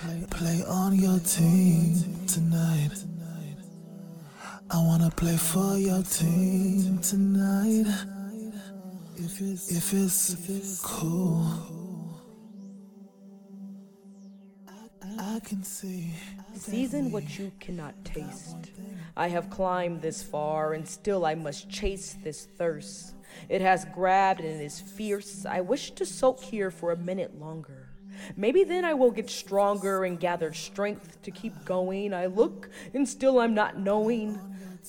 Play, play on your team tonight. I wanna play for your team tonight. If it's, if it's, cool, I, can see. Season what you cannot taste. I have climbed this far, and still I must chase this thirst. It has grabbed and is fierce. I wish to soak here for a minute longer. Maybe then I will get stronger and gather strength to keep going. I look, and still I'm not knowing.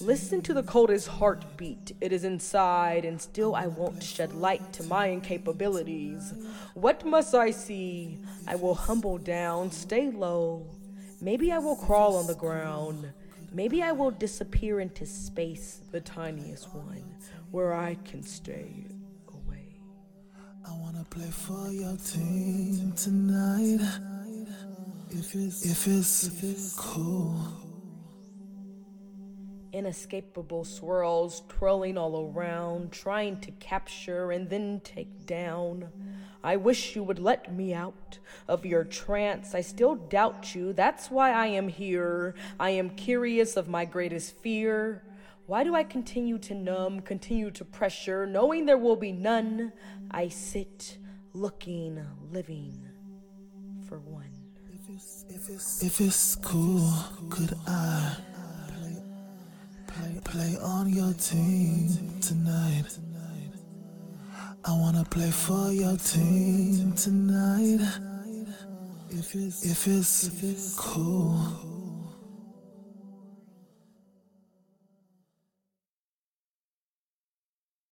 Listen to the coldest heartbeat. It is inside, and still I won't shed light to my incapabilities. What must I see? I will humble down, stay low. Maybe I will crawl on the ground. Maybe I will disappear into space, the tiniest one, where I can stay play for your team tonight. If it's, if it's, if it's cool. Inescapable swirls twirling all around, trying to capture and then take down. I wish you would let me out of your trance. I still doubt you. That's why I am here. I am curious of my greatest fear. Why do I continue to numb, continue to pressure, knowing there will be none? I sit, looking, living for one. If it's, if it's, if it's cool, could I play, play, play on your team tonight? I wanna play for your team tonight. If it's, if it's, if it's cool.